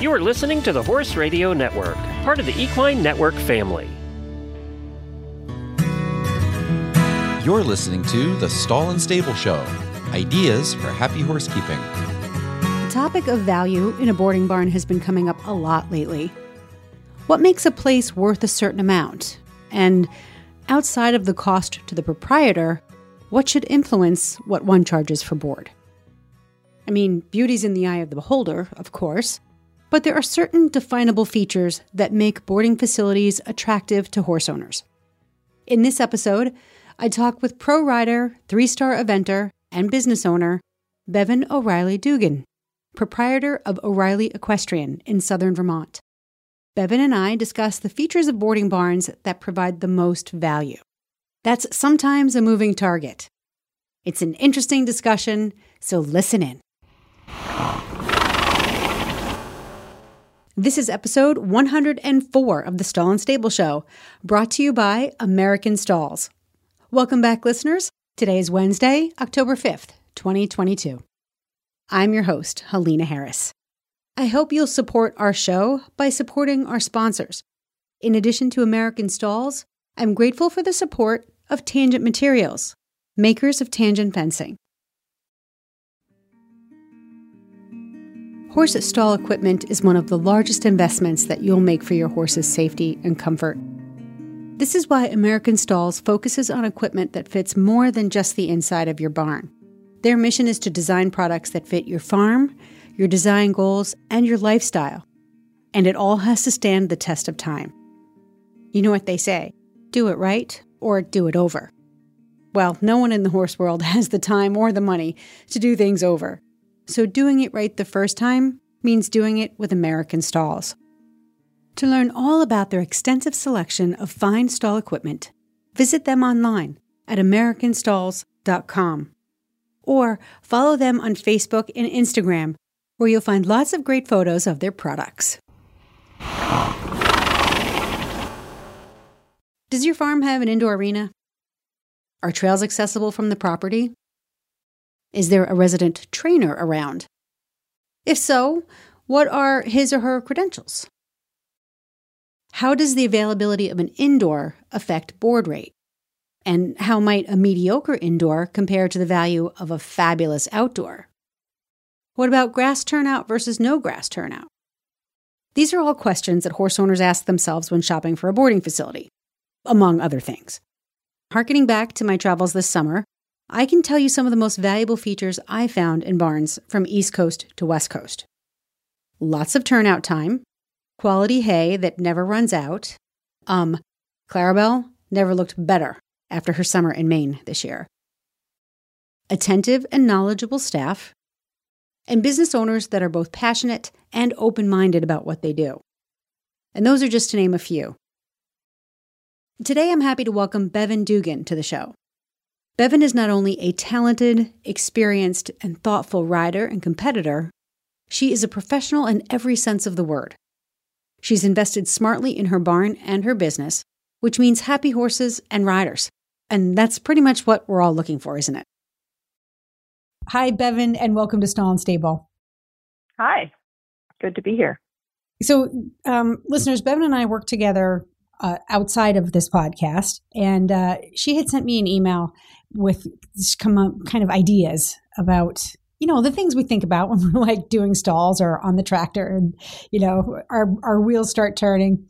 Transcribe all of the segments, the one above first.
You are listening to the Horse Radio Network, part of the Equine Network family. You're listening to The Stall and Stable Show Ideas for Happy Horse Keeping. The topic of value in a boarding barn has been coming up a lot lately. What makes a place worth a certain amount? And outside of the cost to the proprietor, what should influence what one charges for board? I mean, beauty's in the eye of the beholder, of course, but there are certain definable features that make boarding facilities attractive to horse owners. In this episode, I talk with pro rider, three star eventer, and business owner Bevin O'Reilly Dugan, proprietor of O'Reilly Equestrian in southern Vermont. Bevin and I discuss the features of boarding barns that provide the most value. That's sometimes a moving target. It's an interesting discussion, so listen in. This is episode 104 of the Stall and Stable Show, brought to you by American Stalls. Welcome back, listeners. Today is Wednesday, October 5th, 2022. I'm your host, Helena Harris. I hope you'll support our show by supporting our sponsors. In addition to American Stalls, I'm grateful for the support of Tangent Materials, makers of Tangent Fencing. Horse stall equipment is one of the largest investments that you'll make for your horse's safety and comfort. This is why American Stalls focuses on equipment that fits more than just the inside of your barn. Their mission is to design products that fit your farm, your design goals, and your lifestyle. And it all has to stand the test of time. You know what they say do it right or do it over. Well, no one in the horse world has the time or the money to do things over. So doing it right the first time means doing it with American Stalls. To learn all about their extensive selection of fine stall equipment, visit them online at americanstalls.com or follow them on Facebook and Instagram, where you'll find lots of great photos of their products. Does your farm have an indoor arena? Are trails accessible from the property? Is there a resident trainer around? If so, what are his or her credentials? How does the availability of an indoor affect board rate? And how might a mediocre indoor compare to the value of a fabulous outdoor? What about grass turnout versus no grass turnout? These are all questions that horse owners ask themselves when shopping for a boarding facility, among other things. Harkening back to my travels this summer, I can tell you some of the most valuable features I found in barns from East Coast to West Coast. Lots of turnout time, quality hay that never runs out. Um, Clarabelle never looked better after her summer in Maine this year. Attentive and knowledgeable staff, and business owners that are both passionate and open minded about what they do. And those are just to name a few. Today, I'm happy to welcome Bevin Dugan to the show. Bevin is not only a talented, experienced, and thoughtful rider and competitor, she is a professional in every sense of the word. She's invested smartly in her barn and her business, which means happy horses and riders. And that's pretty much what we're all looking for, isn't it? Hi, Bevin, and welcome to Stall and Stable. Hi, good to be here. So, um, listeners, Bevin and I work together uh, outside of this podcast, and uh, she had sent me an email with come kind of ideas about you know the things we think about when we're like doing stalls or on the tractor and you know our our wheels start turning.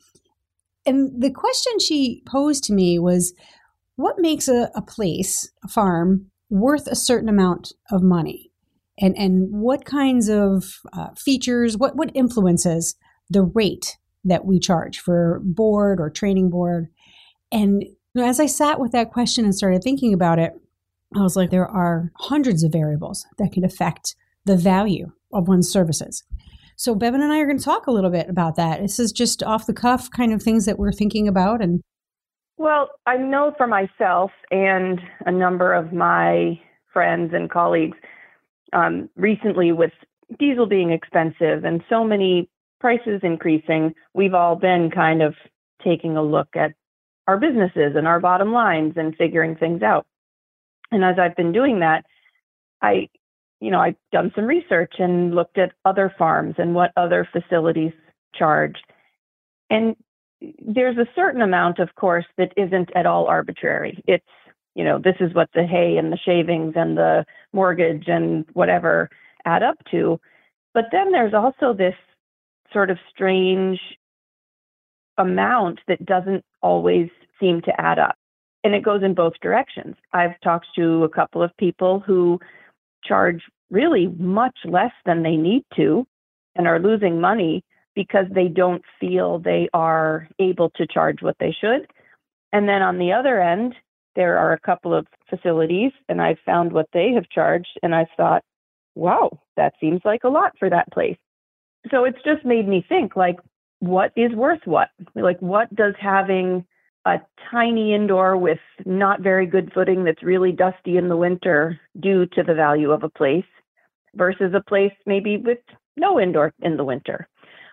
And the question she posed to me was what makes a, a place a farm worth a certain amount of money? And and what kinds of uh, features what what influences the rate that we charge for board or training board? And as i sat with that question and started thinking about it I was like, there are hundreds of variables that can affect the value of one's services. So Bevin and I are going to talk a little bit about that. This is just off the cuff kind of things that we're thinking about and well, I know for myself and a number of my friends and colleagues um, recently with diesel being expensive and so many prices increasing, we've all been kind of taking a look at our businesses and our bottom lines and figuring things out. And as I've been doing that, I you know, I've done some research and looked at other farms and what other facilities charge. And there's a certain amount, of course, that isn't at all arbitrary. It's, you know, this is what the hay and the shavings and the mortgage and whatever add up to. But then there's also this sort of strange amount that doesn't always seem to add up. And it goes in both directions. I've talked to a couple of people who charge really much less than they need to and are losing money because they don't feel they are able to charge what they should. And then on the other end, there are a couple of facilities, and I've found what they have charged, and I've thought, wow, that seems like a lot for that place. So it's just made me think like, what is worth what? Like, what does having a tiny indoor with not very good footing that's really dusty in the winter do to the value of a place versus a place maybe with no indoor in the winter?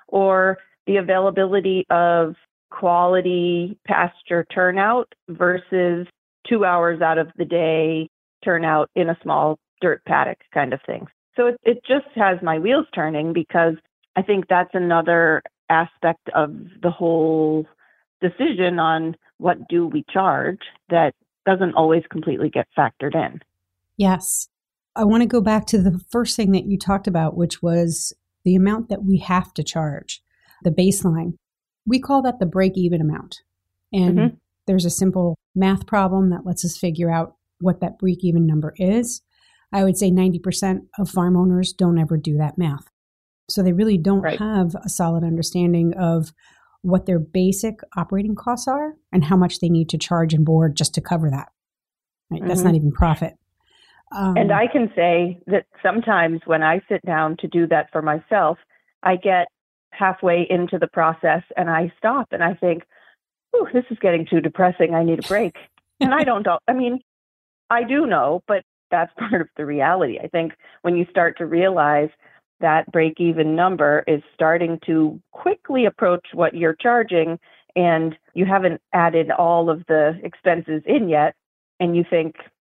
Or the availability of quality pasture turnout versus two hours out of the day turnout in a small dirt paddock kind of thing. So it, it just has my wheels turning because I think that's another aspect of the whole decision on what do we charge that doesn't always completely get factored in. Yes. I want to go back to the first thing that you talked about, which was the amount that we have to charge, the baseline. We call that the break even amount. And mm-hmm. there's a simple math problem that lets us figure out what that break even number is. I would say 90% of farm owners don't ever do that math. So they really don't right. have a solid understanding of what their basic operating costs are and how much they need to charge and board just to cover that. Right? Mm-hmm. That's not even profit. Um, and I can say that sometimes when I sit down to do that for myself, I get halfway into the process and I stop and I think, oh, this is getting too depressing. I need a break. and I don't. I mean, I do know, but that's part of the reality. I think when you start to realize that break even number is starting to quickly approach what you're charging and you haven't added all of the expenses in yet and you think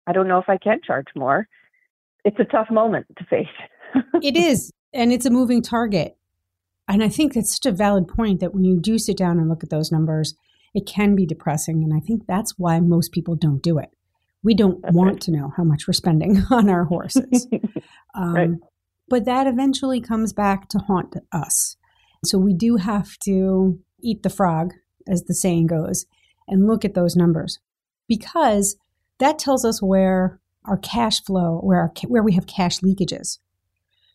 i don't know if i can charge more. It's a tough moment to face. It is and it's a moving target. And i think that's such a valid point that when you do sit down and look at those numbers it can be depressing and i think that's why most people don't do it. We don't want to know how much we're spending on our horses. Um, right but that eventually comes back to haunt us. So we do have to eat the frog, as the saying goes, and look at those numbers because that tells us where our cash flow, where our, where we have cash leakages.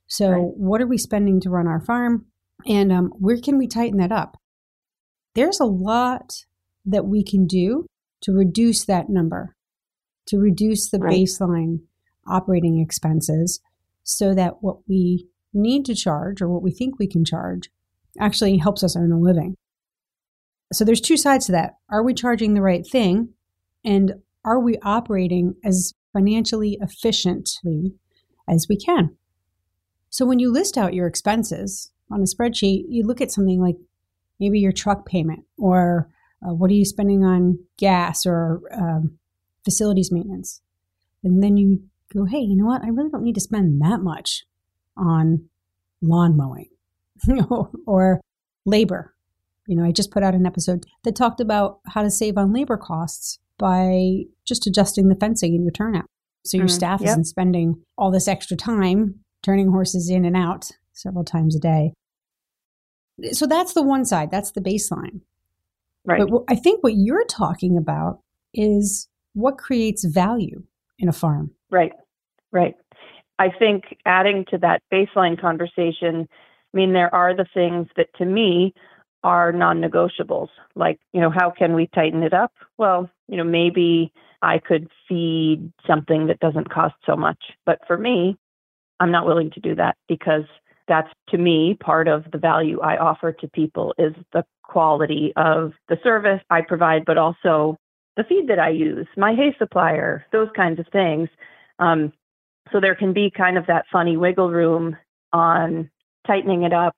So right. what are we spending to run our farm, and um, where can we tighten that up? There's a lot that we can do to reduce that number, to reduce the right. baseline operating expenses so that what we need to charge or what we think we can charge actually helps us earn a living. So there's two sides to that. Are we charging the right thing? And are we operating as financially efficiently as we can? So when you list out your expenses on a spreadsheet, you look at something like maybe your truck payment or uh, what are you spending on gas or um, facilities maintenance? And then you go, hey, you know what? I really don't need to spend that much on lawn mowing or labor. You know, I just put out an episode that talked about how to save on labor costs by just adjusting the fencing in your turnout. So your mm, staff yep. isn't spending all this extra time turning horses in and out several times a day. So that's the one side, that's the baseline. Right. But I think what you're talking about is what creates value in a farm. Right, right. I think adding to that baseline conversation, I mean, there are the things that to me are non negotiables. Like, you know, how can we tighten it up? Well, you know, maybe I could feed something that doesn't cost so much. But for me, I'm not willing to do that because that's to me part of the value I offer to people is the quality of the service I provide, but also the feed that I use, my hay supplier, those kinds of things. Um, so there can be kind of that funny wiggle room on tightening it up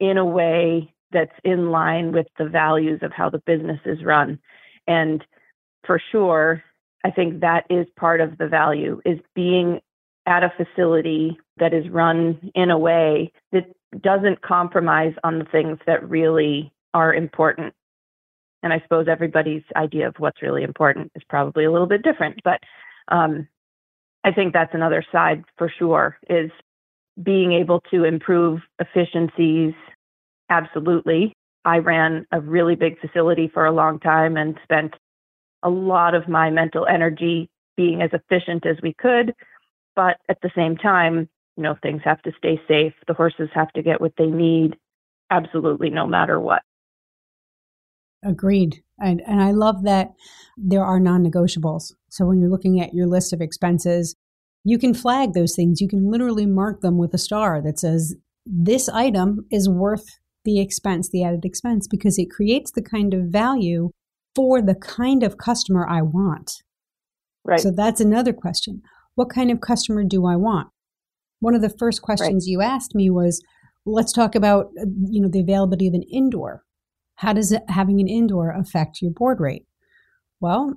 in a way that's in line with the values of how the business is run. And for sure, I think that is part of the value is being at a facility that is run in a way that doesn't compromise on the things that really are important. And I suppose everybody's idea of what's really important is probably a little bit different, but um, I think that's another side for sure is being able to improve efficiencies. Absolutely. I ran a really big facility for a long time and spent a lot of my mental energy being as efficient as we could. But at the same time, you know, things have to stay safe. The horses have to get what they need, absolutely, no matter what. Agreed. And, and I love that there are non negotiables. So when you're looking at your list of expenses, you can flag those things. You can literally mark them with a star that says, this item is worth the expense, the added expense, because it creates the kind of value for the kind of customer I want. Right. So that's another question. What kind of customer do I want? One of the first questions right. you asked me was, let's talk about you know the availability of an indoor. How does it, having an indoor affect your board rate? Well,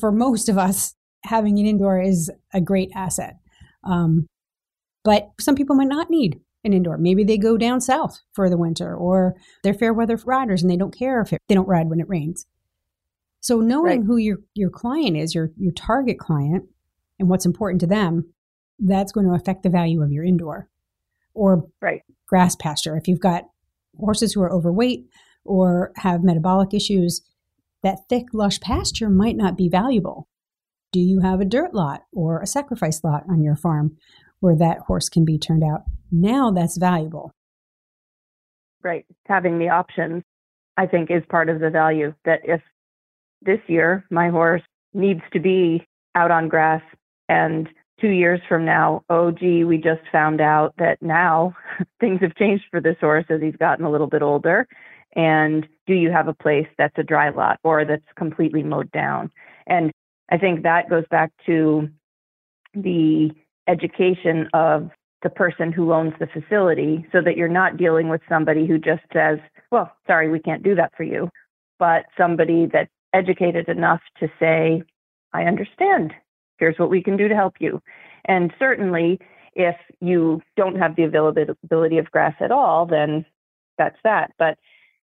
for most of us, having an indoor is a great asset. Um, but some people might not need an indoor. Maybe they go down south for the winter, or they're fair weather riders and they don't care if it, they don't ride when it rains. So knowing right. who your your client is, your your target client, and what's important to them, that's going to affect the value of your indoor or right. grass pasture. If you've got horses who are overweight or have metabolic issues, that thick, lush pasture might not be valuable. Do you have a dirt lot or a sacrifice lot on your farm where that horse can be turned out? Now that's valuable. Right. Having the options, I think, is part of the value. That if this year my horse needs to be out on grass and two years from now, oh, gee, we just found out that now things have changed for this horse as he's gotten a little bit older. And do you have a place that's a dry lot or that's completely mowed down? And I think that goes back to the education of the person who owns the facility so that you're not dealing with somebody who just says, well, sorry, we can't do that for you, but somebody that's educated enough to say, I understand. Here's what we can do to help you. And certainly, if you don't have the availability of grass at all, then that's that. But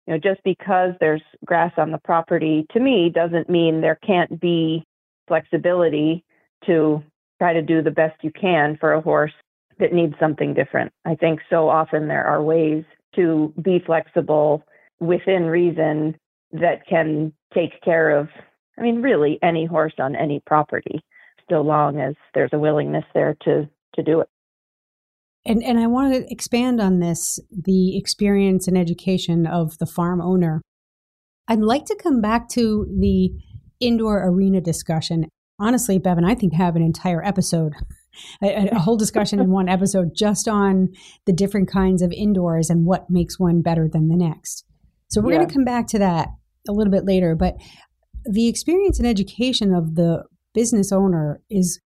you know, just because there's grass on the property to me doesn't mean there can't be flexibility to try to do the best you can for a horse that needs something different. I think so often there are ways to be flexible within reason that can take care of, I mean, really any horse on any property, so long as there's a willingness there to, to do it. And, and I want to expand on this the experience and education of the farm owner. I'd like to come back to the indoor arena discussion. Honestly, Bevin, I think have an entire episode, a, a whole discussion in one episode just on the different kinds of indoors and what makes one better than the next. So we're yeah. going to come back to that a little bit later. But the experience and education of the business owner is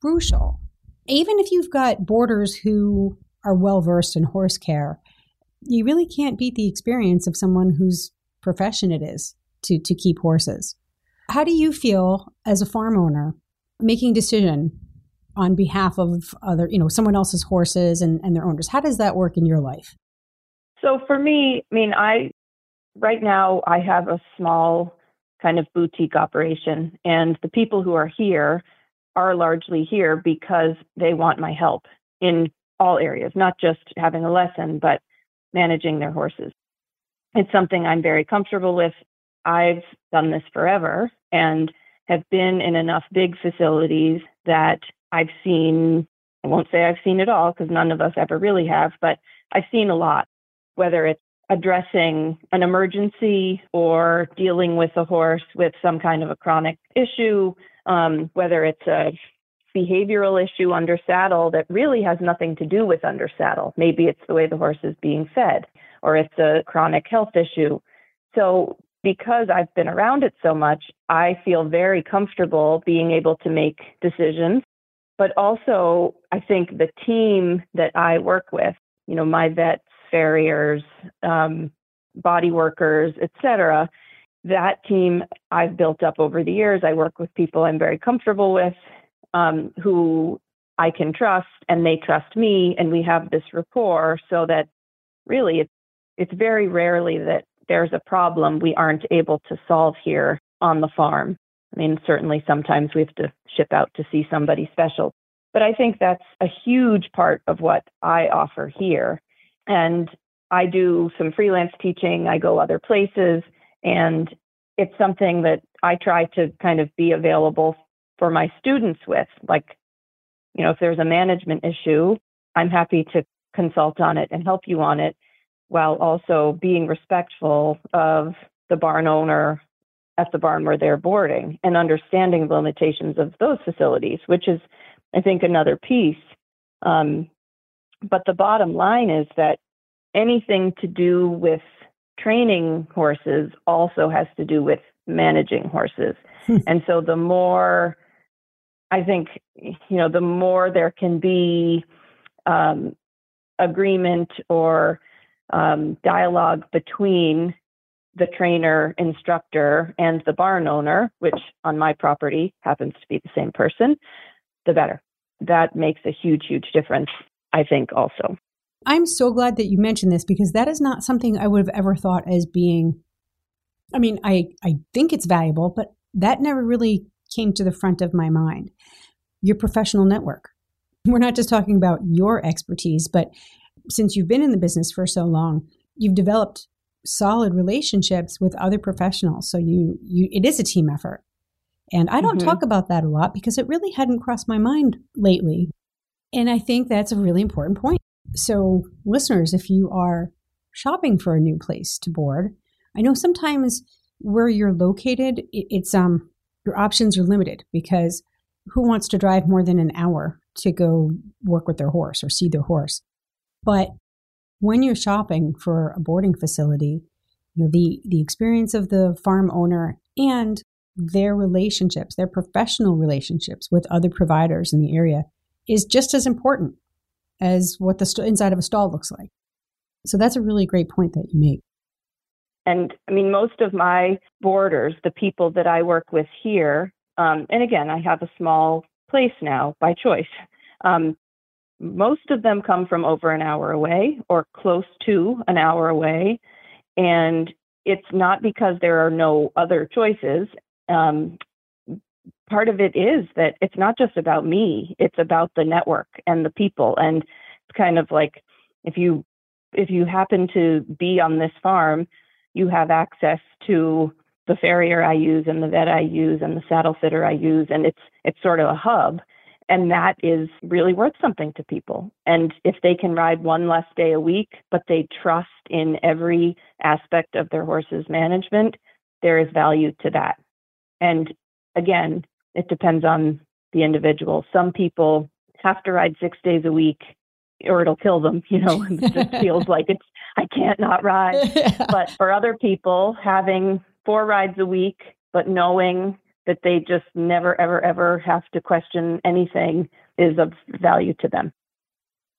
crucial. Even if you've got boarders who are well versed in horse care, you really can't beat the experience of someone whose profession it is to, to keep horses. How do you feel as a farm owner making decision on behalf of other, you know, someone else's horses and, and their owners? How does that work in your life? So for me, I mean, I right now I have a small kind of boutique operation, and the people who are here are largely here because they want my help in all areas, not just having a lesson, but managing their horses. It's something I'm very comfortable with. I've done this forever and have been in enough big facilities that I've seen, I won't say I've seen it all because none of us ever really have, but I've seen a lot, whether it's addressing an emergency or dealing with a horse with some kind of a chronic issue, um, whether it's a behavioral issue under saddle that really has nothing to do with under saddle. Maybe it's the way the horse is being fed, or it's a chronic health issue. So, because I've been around it so much, I feel very comfortable being able to make decisions. But also, I think the team that I work with, you know, my vets farriers, um, body workers, etc. That team I've built up over the years. I work with people I'm very comfortable with, um, who I can trust and they trust me and we have this rapport so that really it's it's very rarely that there's a problem we aren't able to solve here on the farm. I mean, certainly sometimes we have to ship out to see somebody special, but I think that's a huge part of what I offer here. And I do some freelance teaching, I go other places, and it's something that I try to kind of be available for my students with. Like, you know, if there's a management issue, I'm happy to consult on it and help you on it while also being respectful of the barn owner at the barn where they're boarding and understanding the limitations of those facilities, which is, I think, another piece. Um, but the bottom line is that anything to do with training horses also has to do with managing horses. Hmm. and so the more, I think, you know, the more there can be um, agreement or um, dialogue between the trainer, instructor, and the barn owner, which on my property happens to be the same person, the better. That makes a huge, huge difference, I think, also. I'm so glad that you mentioned this because that is not something I would have ever thought as being. I mean, I, I think it's valuable, but that never really came to the front of my mind. Your professional network. We're not just talking about your expertise, but since you've been in the business for so long, you've developed solid relationships with other professionals. So you, you it is a team effort. And I don't mm-hmm. talk about that a lot because it really hadn't crossed my mind lately. And I think that's a really important point. So, listeners, if you are shopping for a new place to board, I know sometimes where you're located, it's um your options are limited because who wants to drive more than an hour to go work with their horse or see their horse? But when you're shopping for a boarding facility, you know, the, the experience of the farm owner and their relationships, their professional relationships with other providers in the area is just as important as what the st- inside of a stall looks like. So that's a really great point that you make. And I mean, most of my boarders, the people that I work with here, um, and again, I have a small place now by choice. Um, most of them come from over an hour away or close to an hour away. And it's not because there are no other choices. Um, part of it is that it's not just about me, it's about the network and the people. And it's kind of like if you if you happen to be on this farm, you have access to the farrier I use and the vet I use and the saddle fitter I use, and it's it's sort of a hub. And that is really worth something to people. And if they can ride one less day a week, but they trust in every aspect of their horse's management, there is value to that. And again, it depends on the individual. Some people have to ride six days a week or it'll kill them, you know, it just feels like it's, I can't not ride. Yeah. But for other people, having four rides a week, but knowing that they just never, ever, ever have to question anything is of value to them.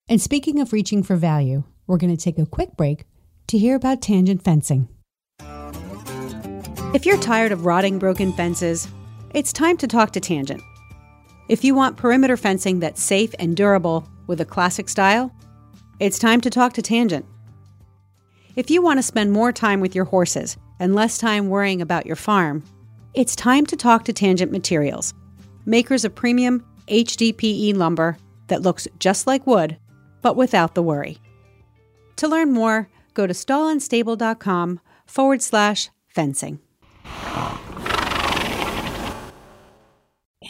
And speaking of reaching for value, we're going to take a quick break to hear about tangent fencing. If you're tired of rotting broken fences, it's time to talk to Tangent. If you want perimeter fencing that's safe and durable with a classic style, it's time to talk to Tangent. If you want to spend more time with your horses and less time worrying about your farm, it's time to talk to Tangent Materials, makers of premium HDPE lumber that looks just like wood, but without the worry. To learn more, go to stallandstable.com forward slash fencing.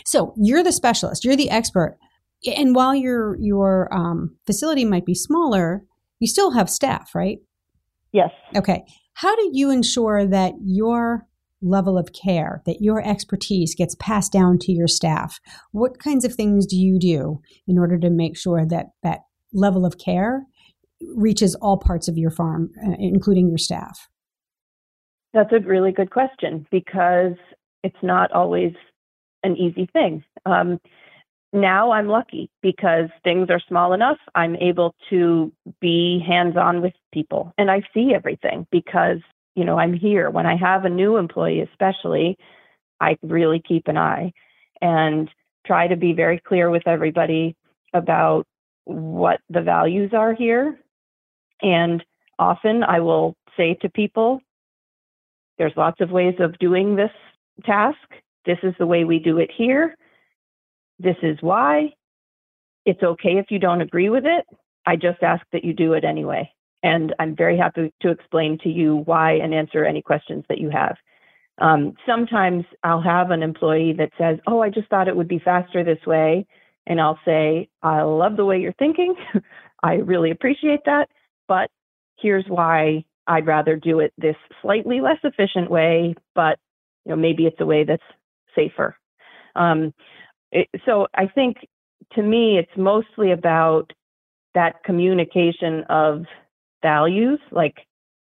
So you're the specialist, you're the expert. And while your your um, facility might be smaller, you still have staff, right? Yes. Okay. How do you ensure that your level of care, that your expertise gets passed down to your staff? What kinds of things do you do in order to make sure that that level of care reaches all parts of your farm, uh, including your staff? That's a really good question because it's not always an easy thing. Um, now I'm lucky because things are small enough. I'm able to be hands on with people and I see everything because you know, I'm here. When I have a new employee, especially, I really keep an eye and try to be very clear with everybody about what the values are here. And often I will say to people, there's lots of ways of doing this task. This is the way we do it here. This is why. It's okay if you don't agree with it. I just ask that you do it anyway. And I'm very happy to explain to you why and answer any questions that you have. Um, sometimes I'll have an employee that says, Oh, I just thought it would be faster this way. And I'll say, I love the way you're thinking. I really appreciate that. But here's why I'd rather do it this slightly less efficient way, but you know, maybe it's a way that's safer. Um, it, so I think to me, it's mostly about that communication of values, like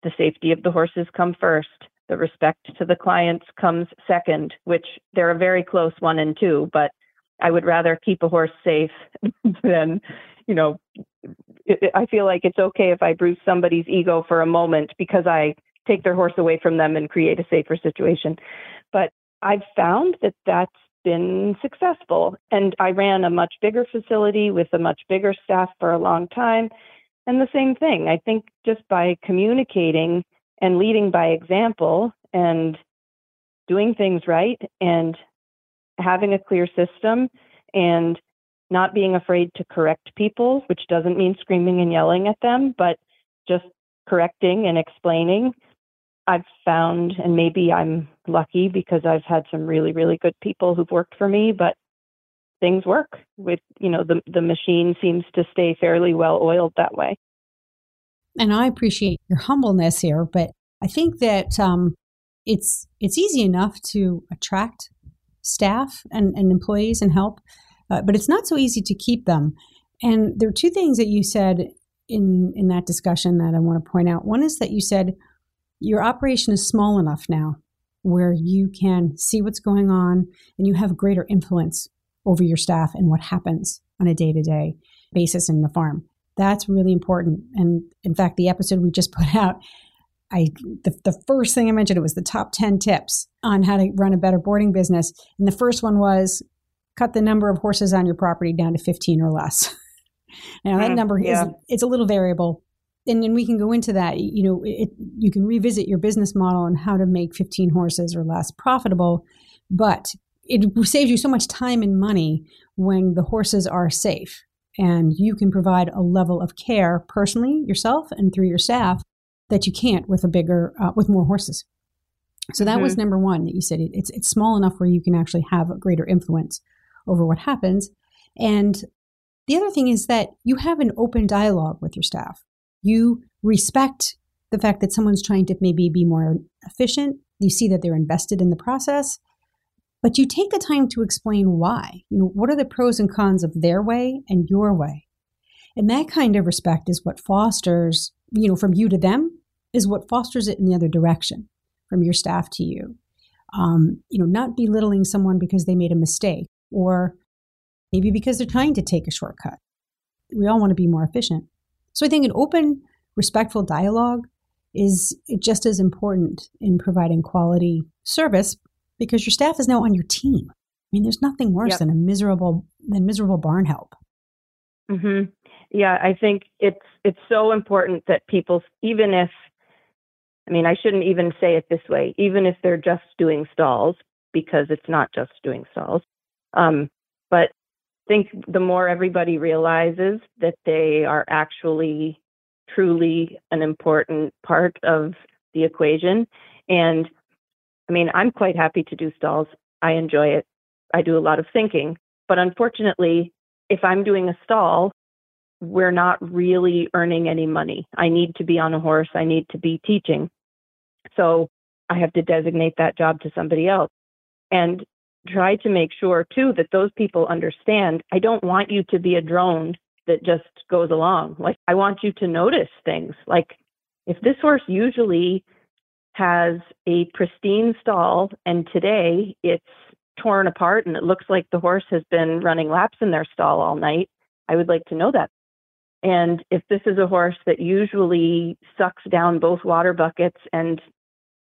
the safety of the horses come first, the respect to the clients comes second, which they're a very close one and two, but I would rather keep a horse safe than, you know, I feel like it's okay if I bruise somebody's ego for a moment because I take their horse away from them and create a safer situation. But I've found that that's been successful. And I ran a much bigger facility with a much bigger staff for a long time. And the same thing, I think just by communicating and leading by example and doing things right and having a clear system and not being afraid to correct people, which doesn't mean screaming and yelling at them, but just correcting and explaining. I've found, and maybe I'm lucky because I've had some really, really good people who've worked for me, but things work with, you know, the, the machine seems to stay fairly well oiled that way. And I appreciate your humbleness here, but I think that um, it's it's easy enough to attract staff and, and employees and help, uh, but it's not so easy to keep them. And there are two things that you said in in that discussion that I want to point out. One is that you said your operation is small enough now where you can see what's going on and you have greater influence over your staff and what happens on a day to day basis in the farm. That's really important. And in fact, the episode we just put out, I the, the first thing I mentioned it was the top 10 tips on how to run a better boarding business. And the first one was cut the number of horses on your property down to 15 or less. now that mm, number yeah. is it's a little variable. And then we can go into that. You know, it, you can revisit your business model and how to make 15 horses or less profitable, but it saves you so much time and money when the horses are safe and you can provide a level of care personally yourself and through your staff that you can't with a bigger uh, with more horses so that mm-hmm. was number one that you said it, it's it's small enough where you can actually have a greater influence over what happens and the other thing is that you have an open dialogue with your staff you respect the fact that someone's trying to maybe be more efficient you see that they're invested in the process but you take the time to explain why. You know, what are the pros and cons of their way and your way? And that kind of respect is what fosters, you know, from you to them, is what fosters it in the other direction, from your staff to you. Um, you know, not belittling someone because they made a mistake or maybe because they're trying to take a shortcut. We all want to be more efficient. So I think an open, respectful dialogue is just as important in providing quality service because your staff is now on your team. I mean, there's nothing worse yep. than a miserable than miserable barn help. Mm-hmm. Yeah, I think it's it's so important that people, even if, I mean, I shouldn't even say it this way, even if they're just doing stalls, because it's not just doing stalls. Um, but think the more everybody realizes that they are actually truly an important part of the equation and I mean, I'm quite happy to do stalls. I enjoy it. I do a lot of thinking. But unfortunately, if I'm doing a stall, we're not really earning any money. I need to be on a horse. I need to be teaching. So I have to designate that job to somebody else and try to make sure, too, that those people understand I don't want you to be a drone that just goes along. Like, I want you to notice things. Like, if this horse usually has a pristine stall, and today it's torn apart and it looks like the horse has been running laps in their stall all night, I would like to know that. And if this is a horse that usually sucks down both water buckets and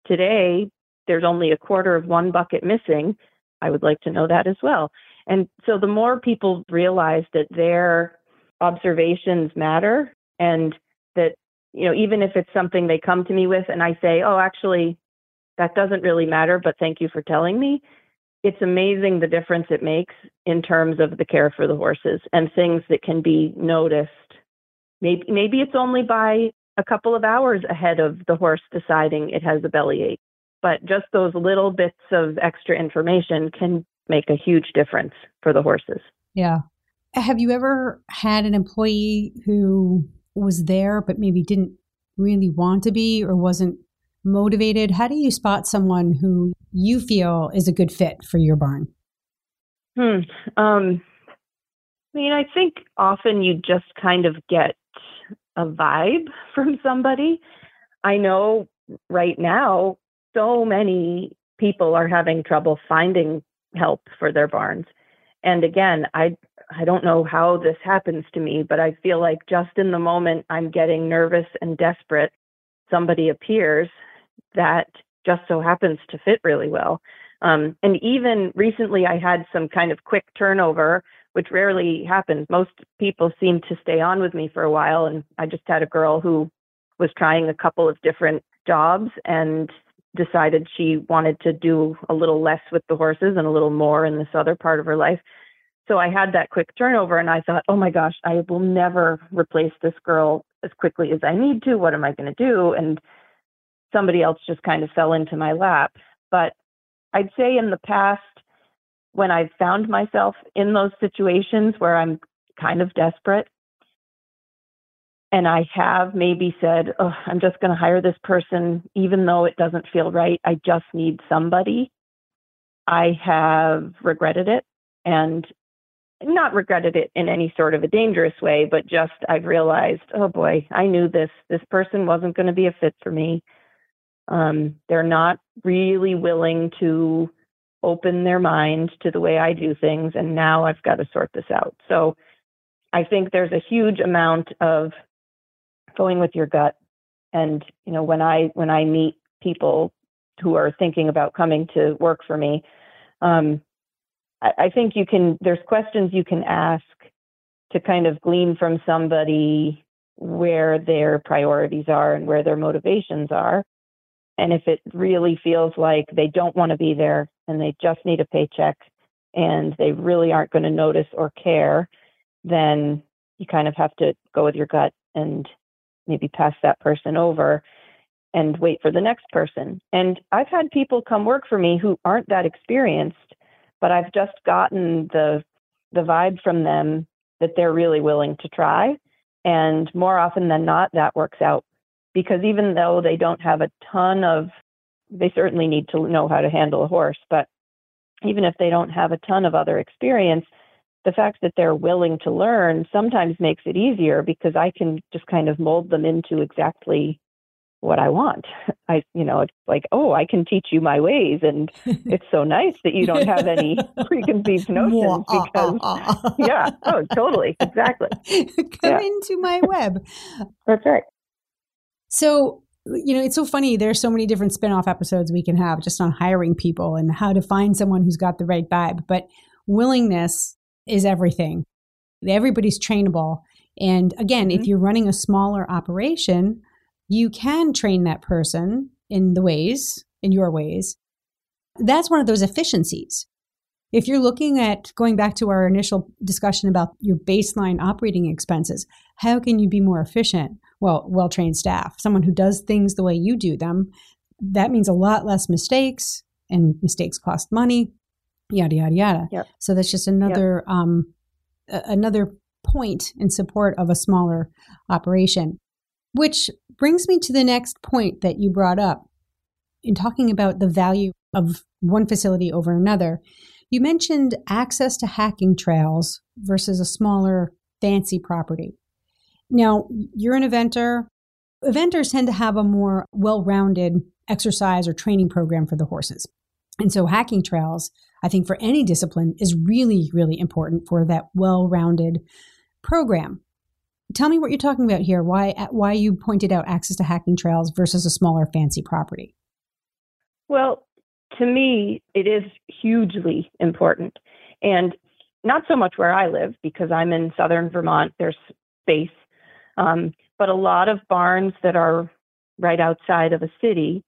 today there's only a quarter of one bucket missing, I would like to know that as well. And so the more people realize that their observations matter and that, you know, even if it's something they come to me with and I say, oh, actually, that doesn't really matter, but thank you for telling me. It's amazing the difference it makes in terms of the care for the horses and things that can be noticed. Maybe, maybe it's only by a couple of hours ahead of the horse deciding it has a bellyache. But just those little bits of extra information can make a huge difference for the horses. Yeah. Have you ever had an employee who was there but maybe didn't really want to be or wasn't motivated? How do you spot someone who you feel is a good fit for your barn? Hmm. Um, I mean, I think often you just kind of get a vibe from somebody. I know right now so many people are having trouble finding help for their barns. And again, I I don't know how this happens to me, but I feel like just in the moment I'm getting nervous and desperate, somebody appears that just so happens to fit really well. Um, and even recently, I had some kind of quick turnover, which rarely happens. Most people seem to stay on with me for a while. And I just had a girl who was trying a couple of different jobs and decided she wanted to do a little less with the horses and a little more in this other part of her life. So I had that quick turnover and I thought, oh my gosh, I will never replace this girl as quickly as I need to. What am I going to do? And somebody else just kind of fell into my lap. But I'd say in the past, when I've found myself in those situations where I'm kind of desperate, and I have maybe said, oh, I'm just going to hire this person, even though it doesn't feel right. I just need somebody. I have regretted it and not regretted it in any sort of a dangerous way, but just I've realized, oh boy, I knew this. This person wasn't going to be a fit for me. Um, they're not really willing to open their mind to the way I do things. And now I've got to sort this out. So I think there's a huge amount of going with your gut. And, you know, when I, when I meet people who are thinking about coming to work for me, um, I, I think you can, there's questions you can ask to kind of glean from somebody where their priorities are and where their motivations are. And if it really feels like they don't want to be there and they just need a paycheck and they really aren't going to notice or care, then you kind of have to go with your gut and maybe pass that person over and wait for the next person. And I've had people come work for me who aren't that experienced, but I've just gotten the the vibe from them that they're really willing to try. And more often than not, that works out because even though they don't have a ton of, they certainly need to know how to handle a horse, but even if they don't have a ton of other experience, the fact that they're willing to learn sometimes makes it easier because I can just kind of mold them into exactly what I want. I, you know, it's like, oh, I can teach you my ways. And it's so nice that you don't have any preconceived notions ah, ah, because, ah. yeah, oh, totally, exactly. Come yeah. into my web. That's right. So, you know, it's so funny. There's so many different spin off episodes we can have just on hiring people and how to find someone who's got the right vibe. But willingness is everything. Everybody's trainable. And again, mm-hmm. if you're running a smaller operation, you can train that person in the ways, in your ways. That's one of those efficiencies. If you're looking at going back to our initial discussion about your baseline operating expenses, how can you be more efficient? Well, well trained staff, someone who does things the way you do them. That means a lot less mistakes, and mistakes cost money yada yada yada. Yep. So that's just another yep. um, a- another point in support of a smaller operation. Which brings me to the next point that you brought up in talking about the value of one facility over another. You mentioned access to hacking trails versus a smaller, fancy property. Now, you're an eventer. Eventers tend to have a more well rounded exercise or training program for the horses. And so, hacking trails I think for any discipline is really, really important for that well rounded program. Tell me what you're talking about here. Why, why you pointed out access to hacking trails versus a smaller fancy property? Well, to me, it is hugely important. And not so much where I live because I'm in southern Vermont, there's space. Um, but a lot of barns that are right outside of a city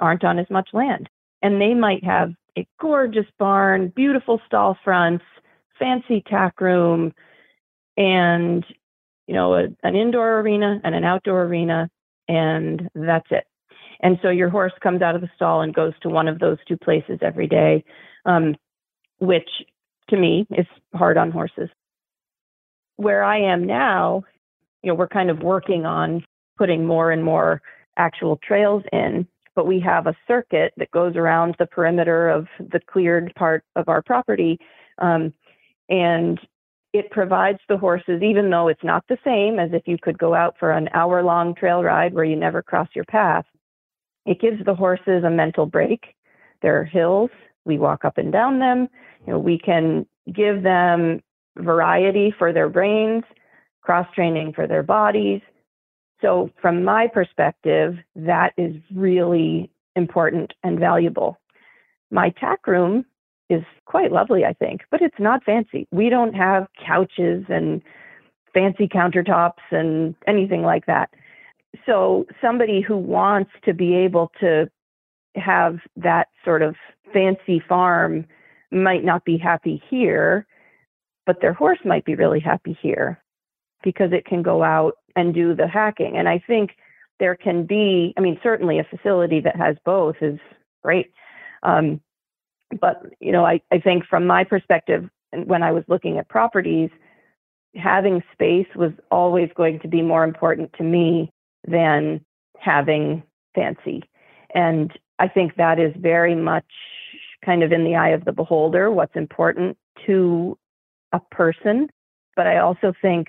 aren't on as much land. And they might have a gorgeous barn, beautiful stall fronts, fancy tack room, and you know, a, an indoor arena and an outdoor arena, and that's it. And so your horse comes out of the stall and goes to one of those two places every day, um, which to me is hard on horses. Where I am now, you know, we're kind of working on putting more and more actual trails in, but we have a circuit that goes around the perimeter of the cleared part of our property. Um, and it provides the horses, even though it's not the same as if you could go out for an hour long trail ride where you never cross your path, it gives the horses a mental break. There are hills, we walk up and down them. You know, we can give them variety for their brains, cross training for their bodies. So, from my perspective, that is really important and valuable. My tack room is quite lovely, I think, but it's not fancy. We don't have couches and fancy countertops and anything like that. So, somebody who wants to be able to have that sort of fancy farm might not be happy here, but their horse might be really happy here because it can go out and do the hacking. And I think there can be, I mean, certainly a facility that has both is great. Um, but, you know, I, I think from my perspective, when I was looking at properties, having space was always going to be more important to me than having fancy. And I think that is very much kind of in the eye of the beholder, what's important to a person. But I also think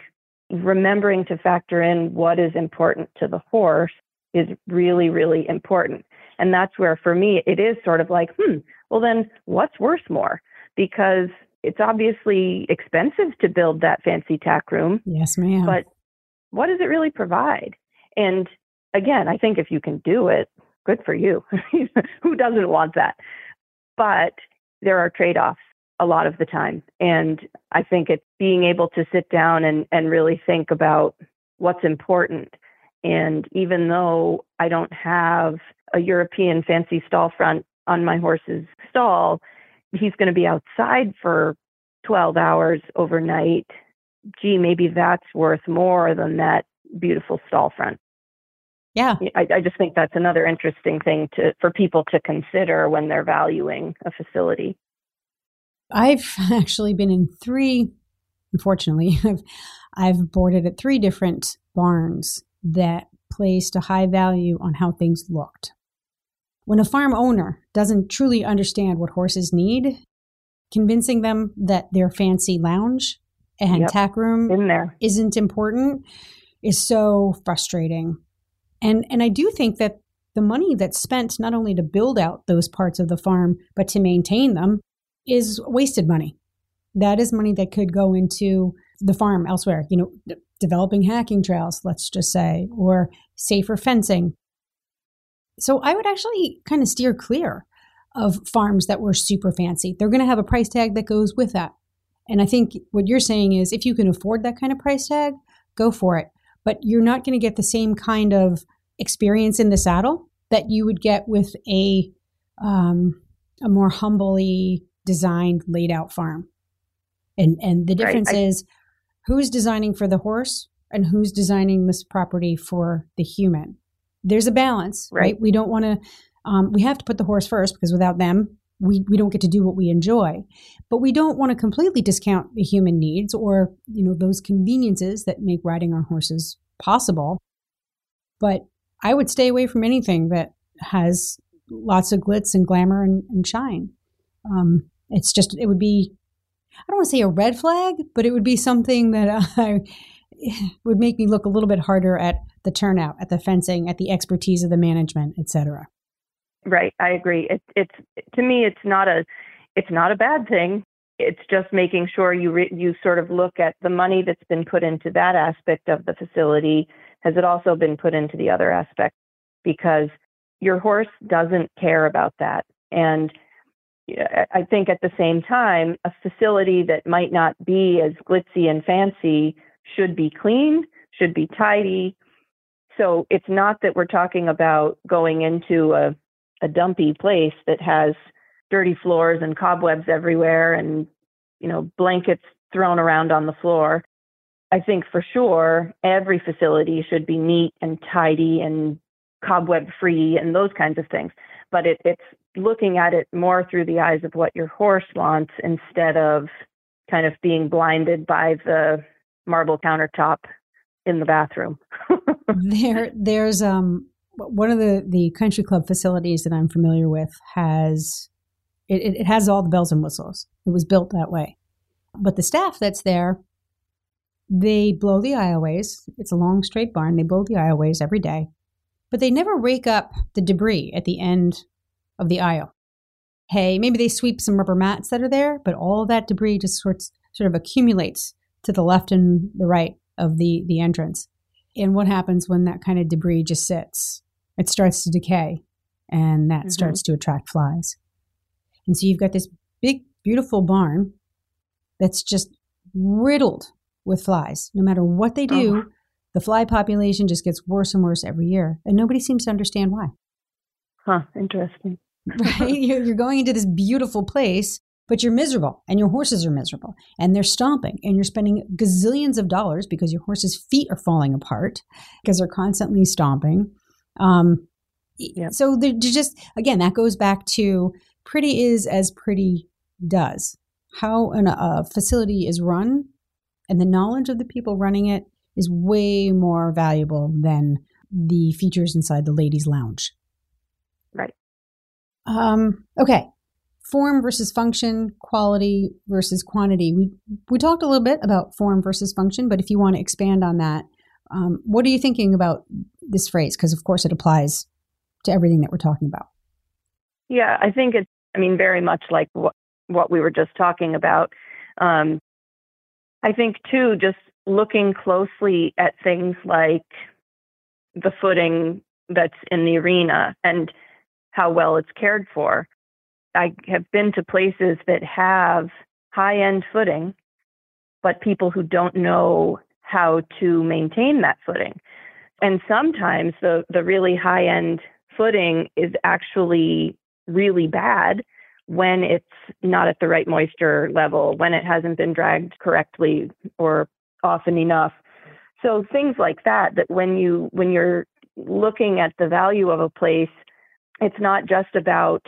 remembering to factor in what is important to the horse is really, really important. And that's where, for me, it is sort of like, hmm, well, then what's worth more? Because it's obviously expensive to build that fancy tack room. Yes, ma'am. But what does it really provide? And again, I think if you can do it, good for you. Who doesn't want that? But there are trade offs a lot of the time. And I think it's being able to sit down and, and really think about what's important. And even though I don't have a European fancy stall front on my horse's stall, he's going to be outside for 12 hours overnight. Gee, maybe that's worth more than that beautiful stall front. Yeah. I, I just think that's another interesting thing to for people to consider when they're valuing a facility. I've actually been in three, unfortunately, I've, I've boarded at three different barns that placed a high value on how things looked. When a farm owner doesn't truly understand what horses need, convincing them that their fancy lounge and yep. tack room in there isn't important is so frustrating. And and I do think that the money that's spent not only to build out those parts of the farm but to maintain them is wasted money. That is money that could go into the farm elsewhere, you know, d- developing hacking trails, let's just say, or safer fencing. So I would actually kind of steer clear of farms that were super fancy. They're going to have a price tag that goes with that. And I think what you're saying is if you can afford that kind of price tag, go for it but you're not going to get the same kind of experience in the saddle that you would get with a um, a more humbly designed, laid out farm. And and the difference right. I, is who's designing for the horse and who's designing this property for the human. There's a balance, right? right? We don't want to. Um, we have to put the horse first because without them, we, we don't get to do what we enjoy but we don't want to completely discount the human needs or you know those conveniences that make riding our horses possible but i would stay away from anything that has lots of glitz and glamour and, and shine um, it's just it would be i don't want to say a red flag but it would be something that I, would make me look a little bit harder at the turnout at the fencing at the expertise of the management etc Right, I agree. It, it's to me, it's not a, it's not a bad thing. It's just making sure you re, you sort of look at the money that's been put into that aspect of the facility. Has it also been put into the other aspect? Because your horse doesn't care about that, and I think at the same time, a facility that might not be as glitzy and fancy should be clean, should be tidy. So it's not that we're talking about going into a, a dumpy place that has dirty floors and cobwebs everywhere and, you know, blankets thrown around on the floor. I think for sure every facility should be neat and tidy and cobweb free and those kinds of things. But it, it's looking at it more through the eyes of what your horse wants instead of kind of being blinded by the marble countertop in the bathroom. there, there's um one of the the country club facilities that I'm familiar with has it, it has all the bells and whistles. It was built that way, but the staff that's there, they blow the aisleways. It's a long straight barn. They blow the aisleways every day, but they never rake up the debris at the end of the aisle. Hey, maybe they sweep some rubber mats that are there, but all that debris just sorts sort of accumulates to the left and the right of the the entrance. And what happens when that kind of debris just sits? It starts to decay, and that mm-hmm. starts to attract flies. And so you've got this big, beautiful barn that's just riddled with flies. No matter what they do, oh. the fly population just gets worse and worse every year, and nobody seems to understand why. Huh, interesting. right? You're going into this beautiful place, but you're miserable, and your horses are miserable, and they're stomping, and you're spending gazillions of dollars because your horse's feet are falling apart because they're constantly stomping. Um, yep. So they're just, again, that goes back to pretty is as pretty does. How an, a facility is run and the knowledge of the people running it is way more valuable than the features inside the ladies' lounge. Um, okay. Form versus function, quality versus quantity. We we talked a little bit about form versus function, but if you want to expand on that, um, what are you thinking about this phrase? Because of course it applies to everything that we're talking about. Yeah, I think it's. I mean, very much like what what we were just talking about. Um, I think too, just looking closely at things like the footing that's in the arena and how well it's cared for. I have been to places that have high end footing, but people who don't know how to maintain that footing. And sometimes the, the really high end footing is actually really bad when it's not at the right moisture level, when it hasn't been dragged correctly or often enough. So things like that that when you when you're looking at the value of a place it's not just about,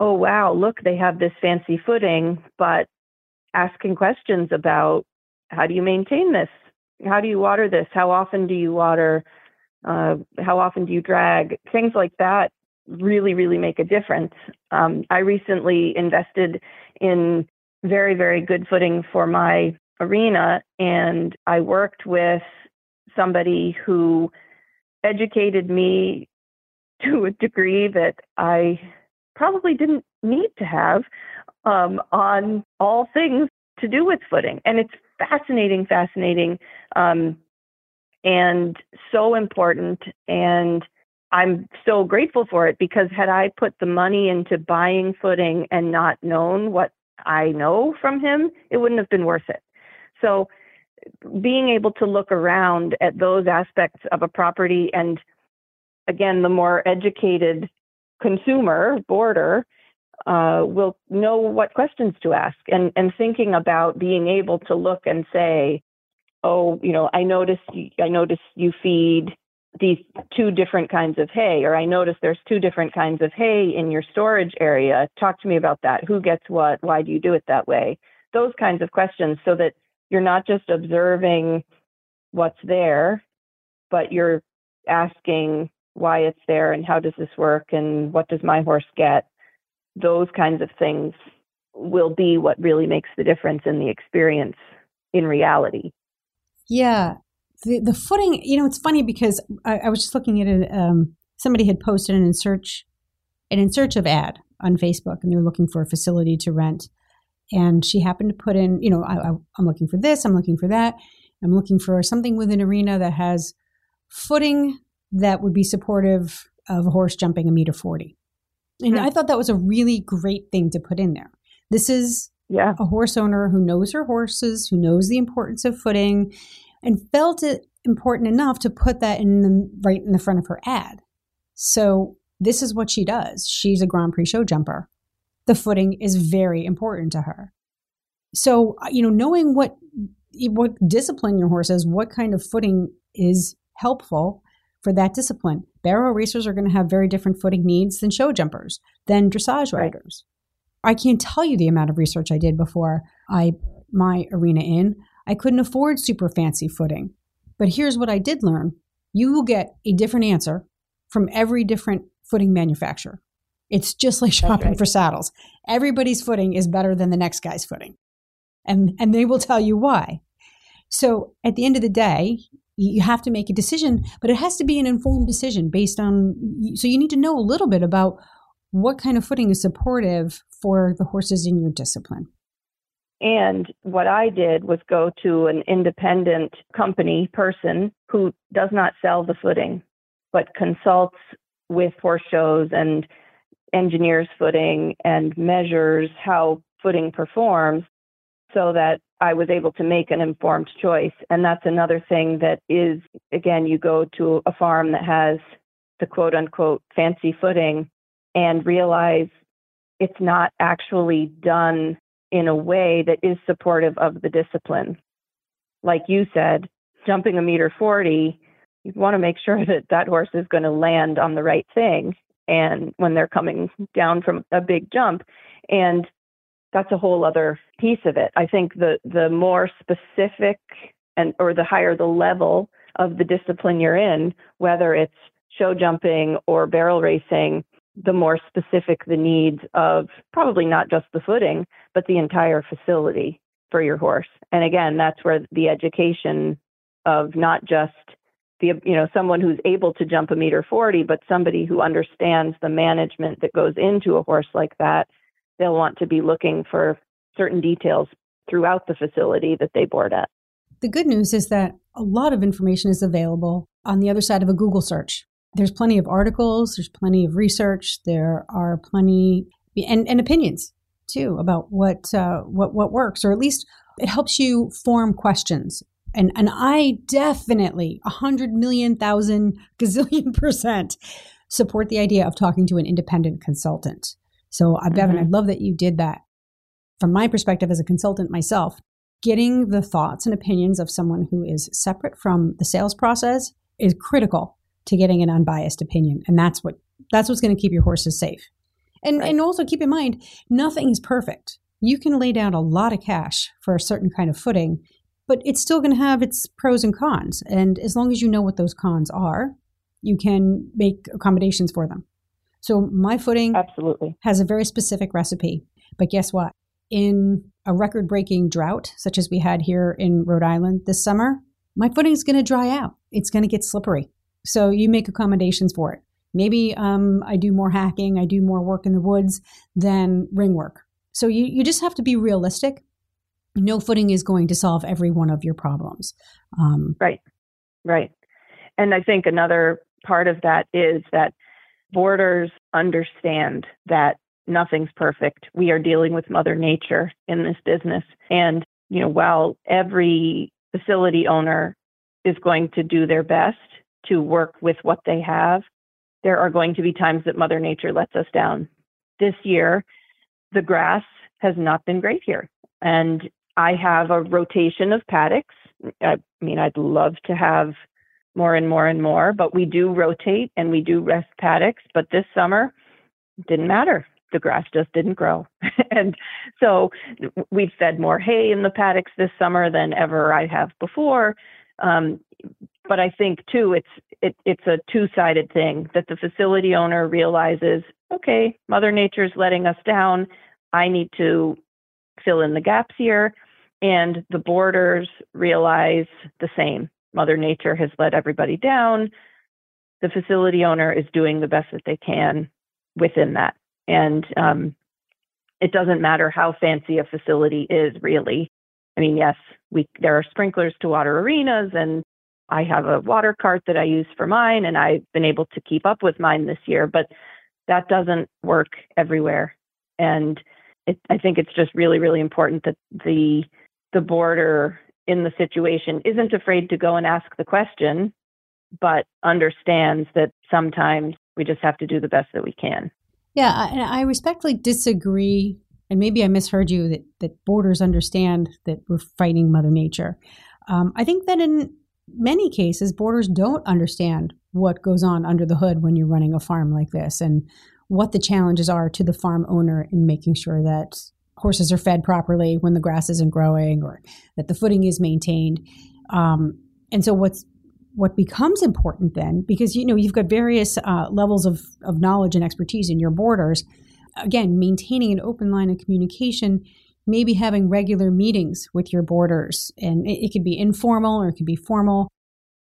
oh, wow, look, they have this fancy footing, but asking questions about how do you maintain this? How do you water this? How often do you water? Uh, how often do you drag? Things like that really, really make a difference. Um, I recently invested in very, very good footing for my arena, and I worked with somebody who educated me to a degree that I probably didn't need to have um, on all things to do with footing. And it's fascinating, fascinating, um, and so important. And I'm so grateful for it because had I put the money into buying footing and not known what I know from him, it wouldn't have been worth it. So being able to look around at those aspects of a property and again, the more educated consumer, boarder, uh, will know what questions to ask and, and thinking about being able to look and say, oh, you know, I noticed, I noticed you feed these two different kinds of hay, or I notice there's two different kinds of hay in your storage area. Talk to me about that. Who gets what? Why do you do it that way? Those kinds of questions so that you're not just observing what's there, but you're asking why it's there and how does this work and what does my horse get those kinds of things will be what really makes the difference in the experience in reality. Yeah. The, the footing you know it's funny because i, I was just looking at it um, somebody had posted an in search an in search of ad on facebook and they were looking for a facility to rent. And she happened to put in you know I, I, i'm looking for this i'm looking for that. I'm looking for something with an arena that has footing that would be supportive of a horse jumping a meter 40. And mm. I thought that was a really great thing to put in there. This is yeah. a horse owner who knows her horses, who knows the importance of footing, and felt it important enough to put that in the right in the front of her ad. So this is what she does. She's a Grand Prix show jumper. The footing is very important to her. So, uh, you know, knowing what what discipline your horse is, what kind of footing is helpful for that discipline. Barrel racers are going to have very different footing needs than show jumpers, than dressage riders. Right. I can't tell you the amount of research I did before I my arena in. I couldn't afford super fancy footing. But here's what I did learn. You will get a different answer from every different footing manufacturer. It's just like shopping right. for saddles. Everybody's footing is better than the next guy's footing. And and they will tell you why. So at the end of the day, you have to make a decision, but it has to be an informed decision based on so you need to know a little bit about what kind of footing is supportive for the horses in your discipline. And what I did was go to an independent company person who does not sell the footing, but consults with horse shows and engineers footing and measures how footing performs so that I was able to make an informed choice. And that's another thing that is, again, you go to a farm that has the quote unquote fancy footing and realize it's not actually done in a way that is supportive of the discipline. Like you said, jumping a meter 40, you want to make sure that that horse is going to land on the right thing and when they're coming down from a big jump and that's a whole other piece of it. I think the the more specific and or the higher the level of the discipline you're in, whether it's show jumping or barrel racing, the more specific the needs of probably not just the footing, but the entire facility for your horse. And again, that's where the education of not just the you know someone who's able to jump a meter 40 but somebody who understands the management that goes into a horse like that they'll want to be looking for certain details throughout the facility that they board at. The good news is that a lot of information is available on the other side of a google search. There's plenty of articles there's plenty of research there are plenty and, and opinions too about what uh, what what works or at least it helps you form questions. And and I definitely a hundred million thousand gazillion percent support the idea of talking to an independent consultant. So, uh, Bevin, mm-hmm. I love that you did that. From my perspective as a consultant myself, getting the thoughts and opinions of someone who is separate from the sales process is critical to getting an unbiased opinion, and that's what that's what's going to keep your horses safe. And right. and also keep in mind, nothing is perfect. You can lay down a lot of cash for a certain kind of footing but it's still going to have its pros and cons. And as long as you know what those cons are, you can make accommodations for them. So my footing absolutely has a very specific recipe. But guess what? In a record breaking drought, such as we had here in Rhode Island this summer, my footing is going to dry out. It's going to get slippery. So you make accommodations for it. Maybe um, I do more hacking, I do more work in the woods than ring work. So you, you just have to be realistic no footing is going to solve every one of your problems. Um, right, right. And I think another part of that is that boarders understand that nothing's perfect. We are dealing with Mother Nature in this business. And, you know, while every facility owner is going to do their best to work with what they have, there are going to be times that Mother Nature lets us down. This year, the grass has not been great here. And I have a rotation of paddocks. I mean, I'd love to have more and more and more, but we do rotate and we do rest paddocks. But this summer, didn't matter. The grass just didn't grow. and so we've fed more hay in the paddocks this summer than ever I have before. Um, but I think too, it's it, it's a two-sided thing that the facility owner realizes, okay, Mother Nature's letting us down. I need to fill in the gaps here and the boarders realize the same. Mother Nature has let everybody down. The facility owner is doing the best that they can within that. And um, it doesn't matter how fancy a facility is, really. I mean, yes, we there are sprinklers to water arenas, and I have a water cart that I use for mine, and I've been able to keep up with mine this year. But that doesn't work everywhere. And it, I think it's just really, really important that the the boarder in the situation isn't afraid to go and ask the question, but understands that sometimes we just have to do the best that we can. Yeah, I, I respectfully disagree, and maybe I misheard you that that boarders understand that we're fighting Mother Nature. Um, I think that in many cases, boarders don't understand what goes on under the hood when you're running a farm like this, and what the challenges are to the farm owner in making sure that horses are fed properly when the grass isn't growing or that the footing is maintained. Um, and so what's what becomes important then, because you know you've got various uh, levels of, of knowledge and expertise in your boarders, Again, maintaining an open line of communication, maybe having regular meetings with your boarders, and it, it could be informal or it could be formal,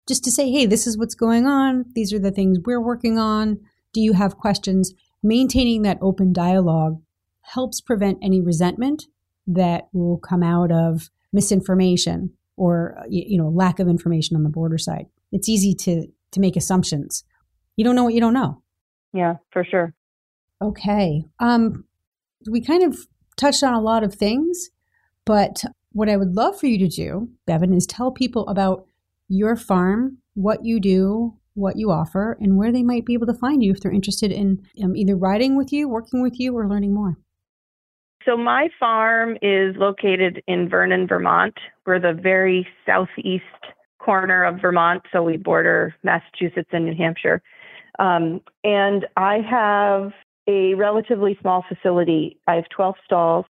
just to say, hey, this is what's going on. These are the things we're working on. Do you have questions? Maintaining that open dialogue helps prevent any resentment that will come out of misinformation or you know lack of information on the boarder side. It's easy to to make assumptions. You don't know what you don't know. Yeah, for sure. Okay. Um we kind of touched on a lot of things, but what I would love for you to do, Bevin, is tell people about your farm, what you do, what you offer, and where they might be able to find you if they're interested in um, either riding with you, working with you, or learning more. So, my farm is located in Vernon, Vermont. We're the very southeast corner of Vermont, so we border Massachusetts and New Hampshire. Um, and I have a relatively small facility. I have 12 stalls.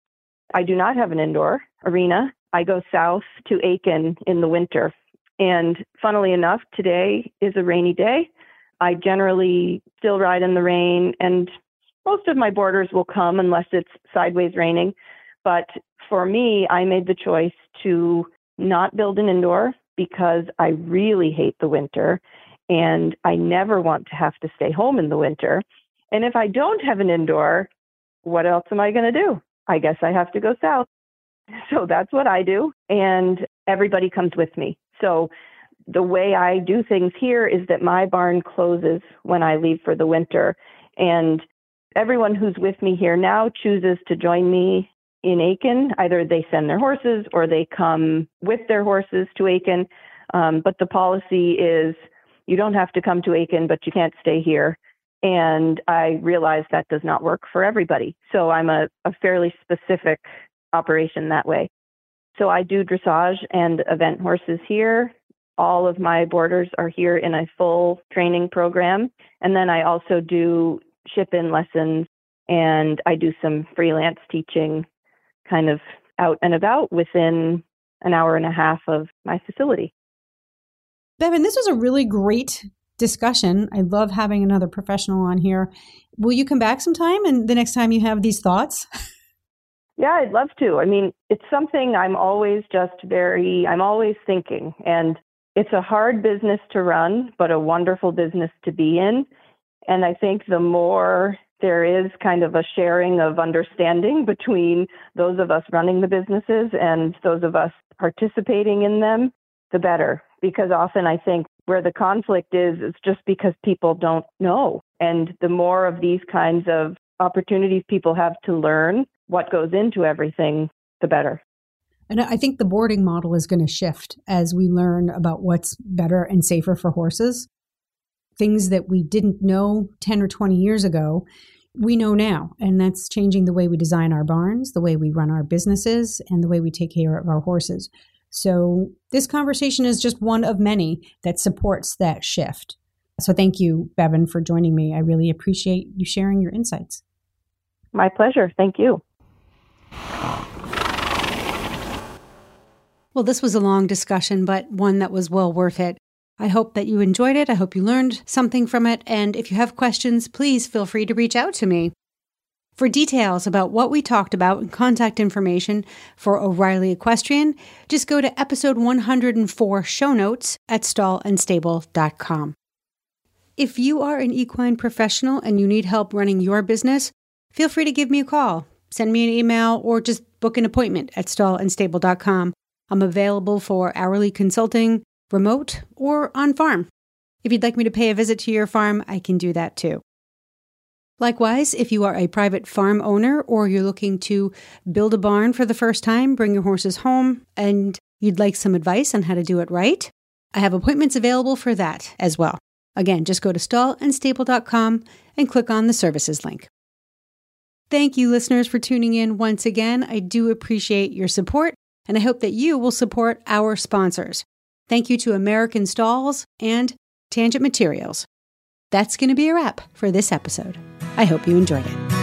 I do not have an indoor arena. I go south to Aiken in the winter. And funnily enough, today is a rainy day. I generally still ride in the rain and most of my boarders will come unless it's sideways raining. But for me, I made the choice to not build an indoor because I really hate the winter and I never want to have to stay home in the winter. And if I don't have an indoor, what else am I going to do? I guess I have to go south. So that's what I do. And everybody comes with me. So the way I do things here is that my barn closes when I leave for the winter. And everyone who's with me here now chooses to join me in Aiken. Either they send their horses or they come with their horses to Aiken. Um, but the policy is you don't have to come to Aiken, but you can't stay here. And I realize that does not work for everybody. So I'm a, a fairly specific operation that way. So I do dressage and event horses here. All of my boarders are here in a full training program. And then I also do ship in lessons and I do some freelance teaching kind of out and about within an hour and a half of my facility. Bevin, this was a really great discussion. I love having another professional on here. Will you come back sometime and the next time you have these thoughts? Yeah, I'd love to. I mean, it's something I'm always just very, I'm always thinking. And it's a hard business to run, but a wonderful business to be in. And I think the more there is kind of a sharing of understanding between those of us running the businesses and those of us participating in them, the better. Because often I think where the conflict is, is just because people don't know. And the more of these kinds of opportunities people have to learn what goes into everything, the better. And I think the boarding model is going to shift as we learn about what's better and safer for horses things that we didn't know 10 or 20 years ago, we know now. And that's changing the way we design our barns, the way we run our businesses, and the way we take care of our horses. So, this conversation is just one of many that supports that shift. So, thank you, Bevin, for joining me. I really appreciate you sharing your insights. My pleasure. Thank you. Well, this was a long discussion, but one that was well worth it. I hope that you enjoyed it. I hope you learned something from it. And if you have questions, please feel free to reach out to me. For details about what we talked about and contact information for O'Reilly Equestrian, just go to episode 104 show notes at stallandstable.com. If you are an equine professional and you need help running your business, feel free to give me a call, send me an email, or just book an appointment at stallandstable.com. I'm available for hourly consulting remote, or on farm. If you'd like me to pay a visit to your farm, I can do that too. Likewise, if you are a private farm owner or you're looking to build a barn for the first time, bring your horses home, and you'd like some advice on how to do it right, I have appointments available for that as well. Again, just go to stallandstable.com and click on the services link. Thank you, listeners, for tuning in once again. I do appreciate your support, and I hope that you will support our sponsors. Thank you to American Stalls and Tangent Materials. That's going to be a wrap for this episode. I hope you enjoyed it.